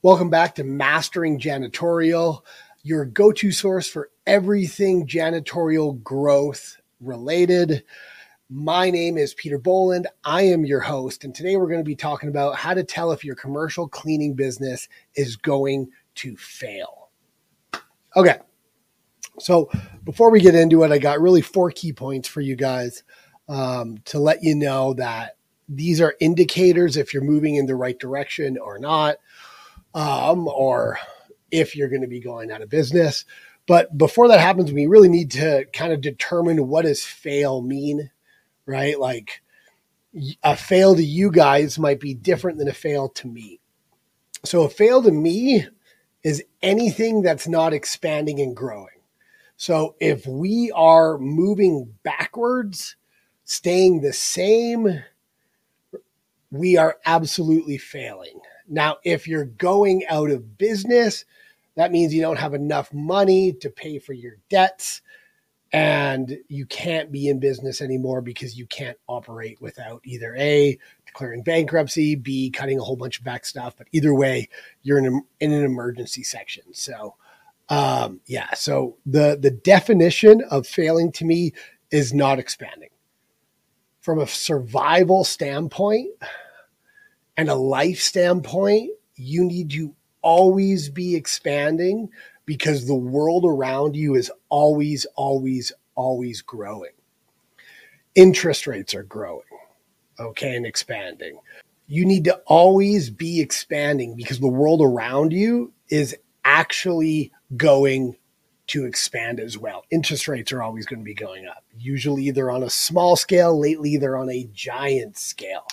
Welcome back to Mastering Janitorial, your go to source for everything janitorial growth related. My name is Peter Boland. I am your host, and today we're going to be talking about how to tell if your commercial cleaning business is going to fail. Okay, so before we get into it, I got really four key points for you guys um, to let you know that these are indicators if you're moving in the right direction or not um, or if you're going to be going out of business. But before that happens, we really need to kind of determine what does fail mean, right? Like a fail to you guys might be different than a fail to me. So a fail to me is anything that's not expanding and growing. So if we are moving backwards, staying the same, we are absolutely failing. Now, if you're going out of business, that means you don't have enough money to pay for your debts and you can't be in business anymore because you can't operate without either A, declaring bankruptcy, B, cutting a whole bunch of back stuff. But either way, you're in, a, in an emergency section. So, um, yeah, so the, the definition of failing to me is not expanding. From a survival standpoint, and a life standpoint, you need to always be expanding because the world around you is always, always, always growing. Interest rates are growing, okay, and expanding. You need to always be expanding because the world around you is actually going to expand as well. Interest rates are always going to be going up. Usually they're on a small scale, lately they're on a giant scale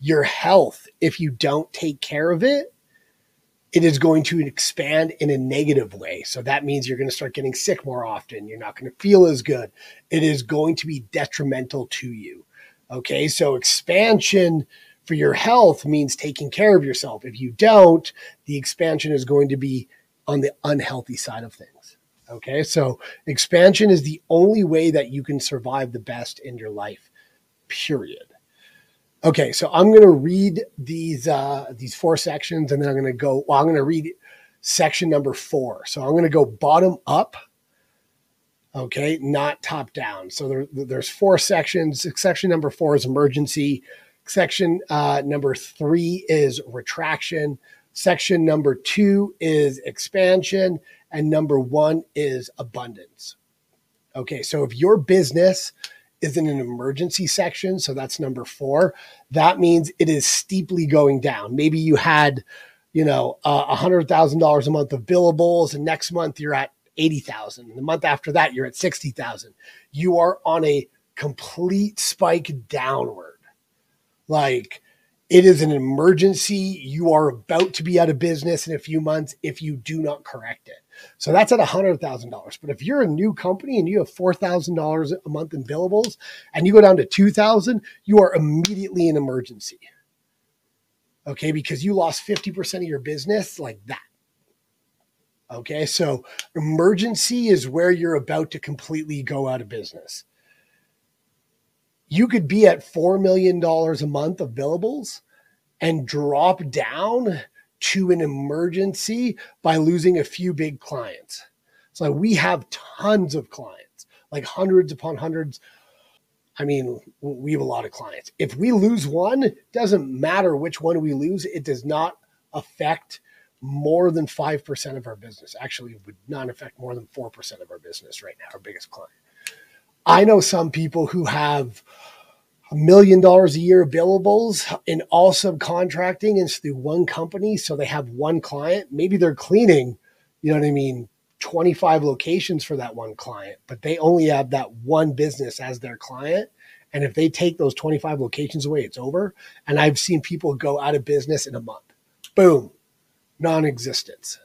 your health, if you don't take care of it, it is going to expand in a negative way. So that means you're going to start getting sick more often. You're not going to feel as good. It is going to be detrimental to you. Okay. So expansion for your health means taking care of yourself. If you don't, the expansion is going to be on the unhealthy side of things. Okay. So expansion is the only way that you can survive the best in your life, period. Okay, so I'm going to read these uh, these four sections, and then I'm going to go. Well, I'm going to read section number four. So I'm going to go bottom up. Okay, not top down. So there, there's four sections. Section number four is emergency. Section uh, number three is retraction. Section number two is expansion, and number one is abundance. Okay, so if your business is in an emergency section. So that's number four. That means it is steeply going down. Maybe you had, you know, a hundred thousand dollars a month of billables, and next month you're at eighty thousand. The month after that you're at sixty thousand. You are on a complete spike downward. Like it is an emergency. You are about to be out of business in a few months if you do not correct it. So that's at $100,000. But if you're a new company and you have $4,000 a month in billables and you go down to 2000, you are immediately in emergency. Okay, because you lost 50% of your business like that. Okay, so emergency is where you're about to completely go out of business you could be at $4 million a month of billables and drop down to an emergency by losing a few big clients. So we have tons of clients, like hundreds upon hundreds. I mean, we have a lot of clients. If we lose one, doesn't matter which one we lose, it does not affect more than 5% of our business. Actually, it would not affect more than 4% of our business right now, our biggest client. I know some people who have a million dollars a year billables in all subcontracting is through one company. So they have one client. Maybe they're cleaning, you know what I mean, 25 locations for that one client, but they only have that one business as their client. And if they take those 25 locations away, it's over. And I've seen people go out of business in a month. Boom, non existence.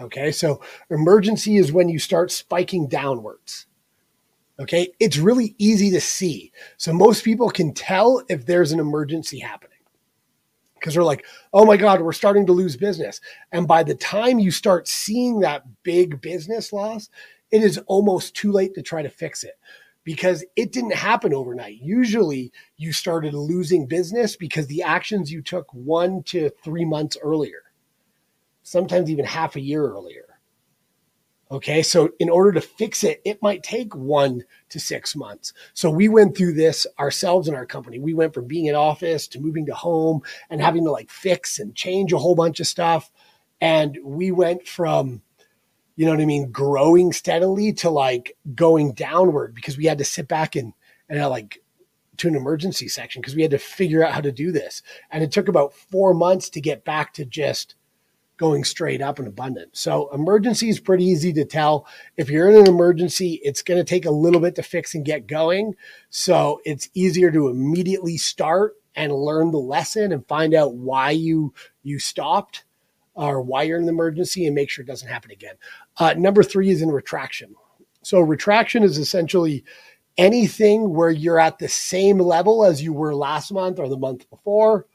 Okay. So emergency is when you start spiking downwards. Okay. It's really easy to see. So most people can tell if there's an emergency happening because they're like, oh my God, we're starting to lose business. And by the time you start seeing that big business loss, it is almost too late to try to fix it because it didn't happen overnight. Usually you started losing business because the actions you took one to three months earlier. sometimes even half a year earlier. Okay, so in order to fix it, it might take one to six months. So we went through this ourselves in our company. We went from being in office to moving to home and having to like fix and change a whole bunch of stuff. And we went from, you know what I mean, growing steadily to like going downward because we had to sit back and, and uh, like to an emergency section because we had to figure out how to do this. And it took about four months to get back to just going straight up and abundant. So emergency is pretty easy to tell. If you're in an emergency, it's going to take a little bit to fix and get going. So it's easier to immediately start and learn the lesson and find out why you you stopped or why you're in an emergency and make sure it doesn't happen again. Uh, number three is in retraction. So retraction is essentially anything where you're at the same level as you were last month or the month before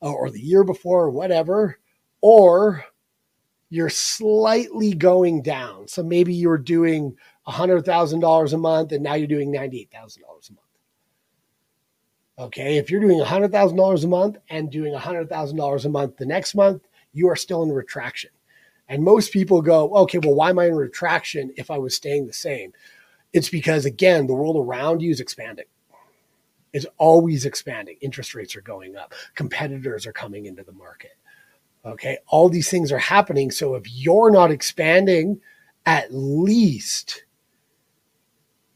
or the year before or whatever or you're slightly going down. So maybe you're doing $100,000 a month and now you're doing $98,000 a month. Okay. If you're doing $100,000 a month and doing $100,000 a month the next month, you are still in retraction. And most people go, okay, well, why am I in retraction if I was staying the same? It's because, again, the world around you is expanding. It's always expanding. Interest rates are going up, competitors are coming into the market Okay. All these things are happening. So if you're not expanding at least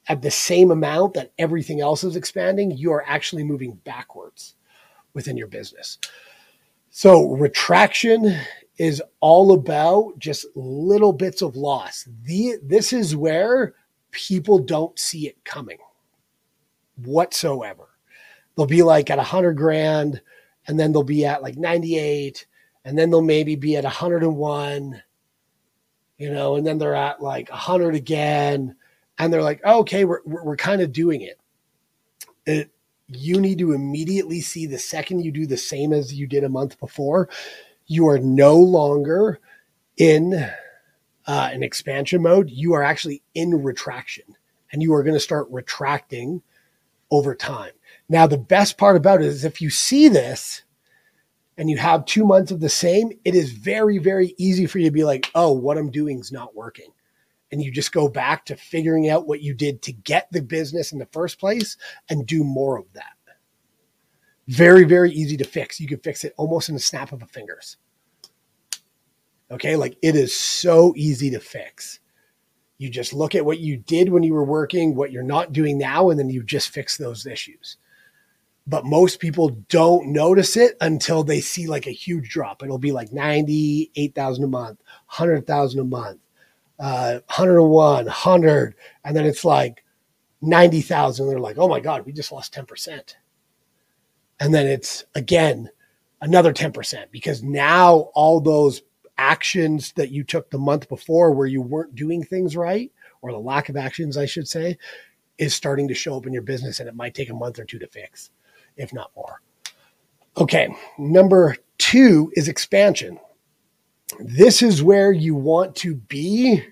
at the same amount that everything else is expanding, you are actually moving backwards within your business. So retraction is all about just little bits of loss. The, this is where people don't see it coming whatsoever. They'll be like at a hundred grand and then they'll be at like 98 and then they'll maybe be at 101, you know, and then they're at like 100 again, and they're like, oh, okay, we're we're, we're kind of doing it. It you need to immediately see the second you do the same as you did a month before, you are no longer in uh, an expansion mode. You are actually in retraction, and you are going to start retracting over time. Now, the best part about it is if you see this and you have two months of the same, it is very, very easy for you to be like, oh, what I'm doing is not working. And you just go back to figuring out what you did to get the business in the first place and do more of that. Very, very easy to fix. You can fix it almost in the snap of a fingers. Okay, like it is so easy to fix. You just look at what you did when you were working, what you're not doing now, and then you just fix those issues but most people don't notice it until they see like a huge drop. It'll be like 98,000 a month, 100,000 a month, uh, 101, 100. And then it's like 90,000. They're like, oh my God, we just lost 10%. And then it's again another 10% because now all those actions that you took the month before where you weren't doing things right, or the lack of actions, I should say, is starting to show up in your business and it might take a month or two to fix if not more. Okay, number two is expansion. This is where you want to be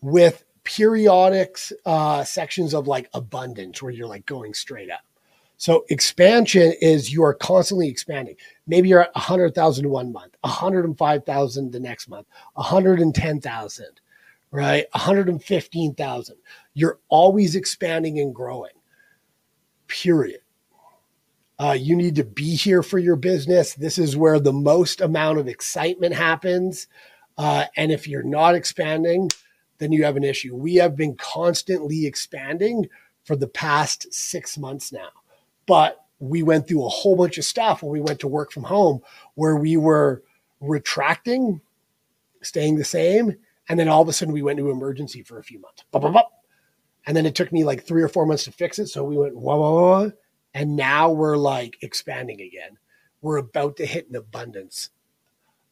with periodic uh, sections of like abundance where you're like going straight up. So expansion is you are constantly expanding. Maybe you're at 100,000 one month, 105,000 the next month, 110,000, right? 115,000. You're always expanding and growing period. Uh, you need to be here for your business. This is where the most amount of excitement happens. Uh, and if you're not expanding, then you have an issue. We have been constantly expanding for the past six months now. But we went through a whole bunch of stuff when we went to work from home where we were retracting, staying the same. And then all of a sudden we went to emergency for a few months. And then it took me like three or four months to fix it. So we went, whoa, whoa, whoa. And now we're like expanding again. We're about to hit an abundance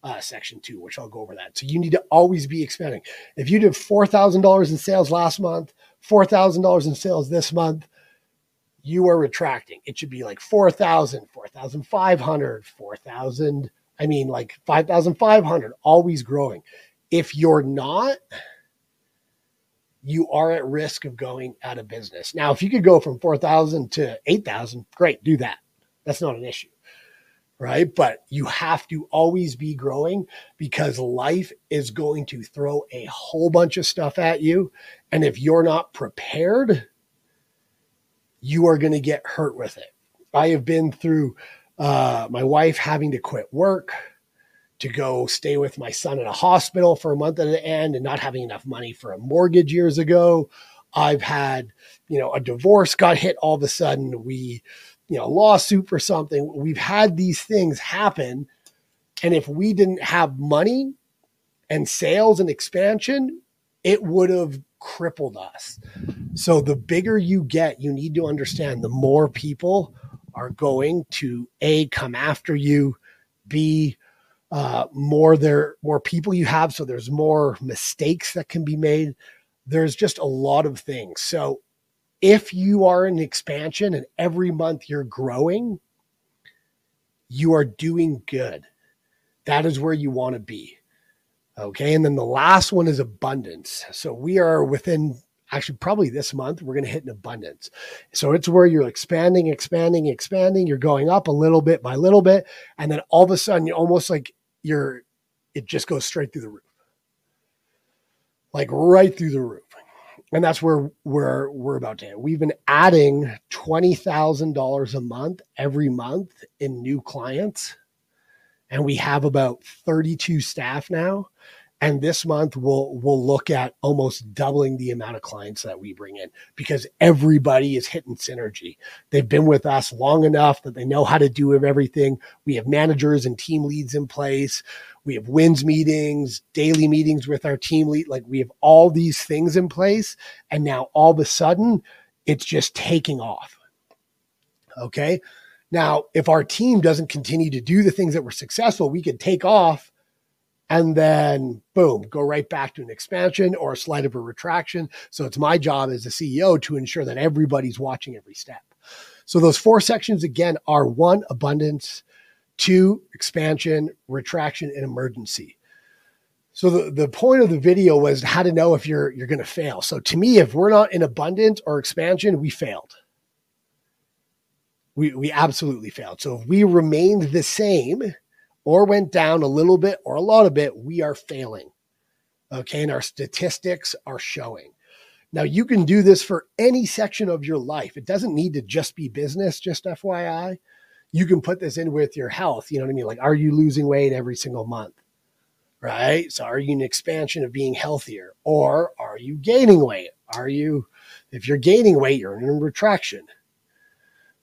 uh, section two, which I'll go over that. So you need to always be expanding. If you did $4,000 in sales last month, $4,000 in sales this month, you are retracting. It should be like 4,000, 4,500, 4,000. I mean, like 5,500, always growing. If you're not, you are at risk of going out of business. Now, if you could go from 4,000 to 8,000, great, do that. That's not an issue. right? But you have to always be growing because life is going to throw a whole bunch of stuff at you. And if you're not prepared, you are going to get hurt with it. I have been through uh, my wife having to quit work to go stay with my son in a hospital for a month at the end and not having enough money for a mortgage years ago. I've had, you know, a divorce got hit all of a sudden. We, you know, lawsuit for something. We've had these things happen. And if we didn't have money and sales and expansion, it would have crippled us. So the bigger you get, you need to understand the more people are going to A, come after you, B, uh, more there more people you have. So there's more mistakes that can be made. There's just a lot of things. So if you are in expansion and every month you're growing you are doing good. That is where you want to be. Okay and then the last one is abundance. So we are within actually probably this month we're going to hit an abundance. So it's where you're expanding expanding expanding. You're going up a little bit by little bit and then all of a sudden you're almost like you're it just goes straight through the roof. Like right through the roof. And that's where we're we're about to hit. We've been adding twenty thousand dollars a month every month in new clients. And we have about 32 staff now. And this month we'll we'll look at almost doubling the amount of clients that we bring in because everybody is hitting synergy. They've been with us long enough that they know how to do everything. We have managers and team leads in place. We have wins meetings, daily meetings with our team lead. Like we have all these things in place. And now all of a sudden it's just taking off. Okay. Now, if our team doesn't continue to do the things that were successful, we could take off and then boom, go right back to an expansion or a slight of a retraction. So it's my job as a CEO to ensure that everybody's watching every step. So those four sections again are one, abundance, two, expansion, retraction, and emergency. So the, the point of the video was how to know if you're you're going to fail. So to me, if we're not in abundance or expansion, we failed. We we absolutely failed. So if we remained the same, or went down a little bit or a lot of bit, we are failing. Okay. And our statistics are showing. Now, you can do this for any section of your life. It doesn't need to just be business, just FYI. You can put this in with your health. You know what I mean? Like, are you losing weight every single month? Right. So, are you an expansion of being healthier or are you gaining weight? Are you, if you're gaining weight, you're in a retraction.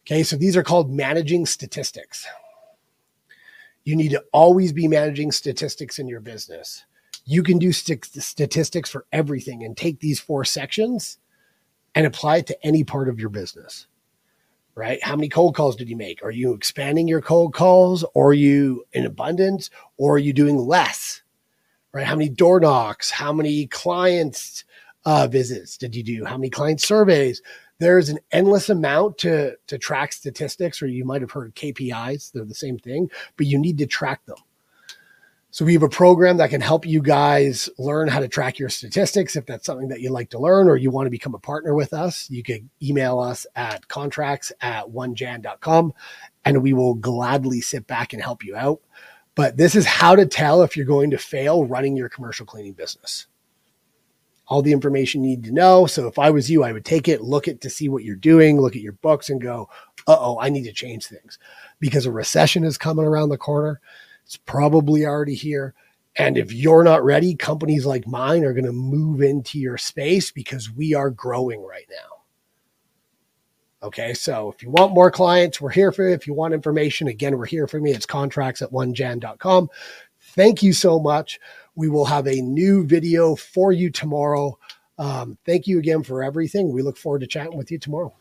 Okay. So, these are called managing statistics. You need to always be managing statistics in your business. You can do st- statistics for everything and take these four sections and apply it to any part of your business. Right? How many cold calls did you make? Are you expanding your cold calls? Or are you in abundance? Or are you doing less? Right? How many door knocks? How many clients uh, visits did you do? How many client surveys? There's an endless amount to to track statistics or you might have heard KPIs they're the same thing but you need to track them. So we have a program that can help you guys learn how to track your statistics. If that's something that you like to learn or you want to become a partner with us you can email us at contracts at onejan.com and we will gladly sit back and help you out. But this is how to tell if you're going to fail running your commercial cleaning business all the information you need to know. So if I was you, I would take it, look at to see what you're doing, look at your books and go, uh oh, I need to change things because a recession is coming around the corner. It's probably already here. And if you're not ready, companies like mine are going to move into your space because we are growing right now. Okay. So if you want more clients, we're here for you. If you want information, again, we're here for me. It's contracts at onejan.com. Thank you so much. We will have a new video for you tomorrow. Um, thank you again for everything. We look forward to chatting with you tomorrow.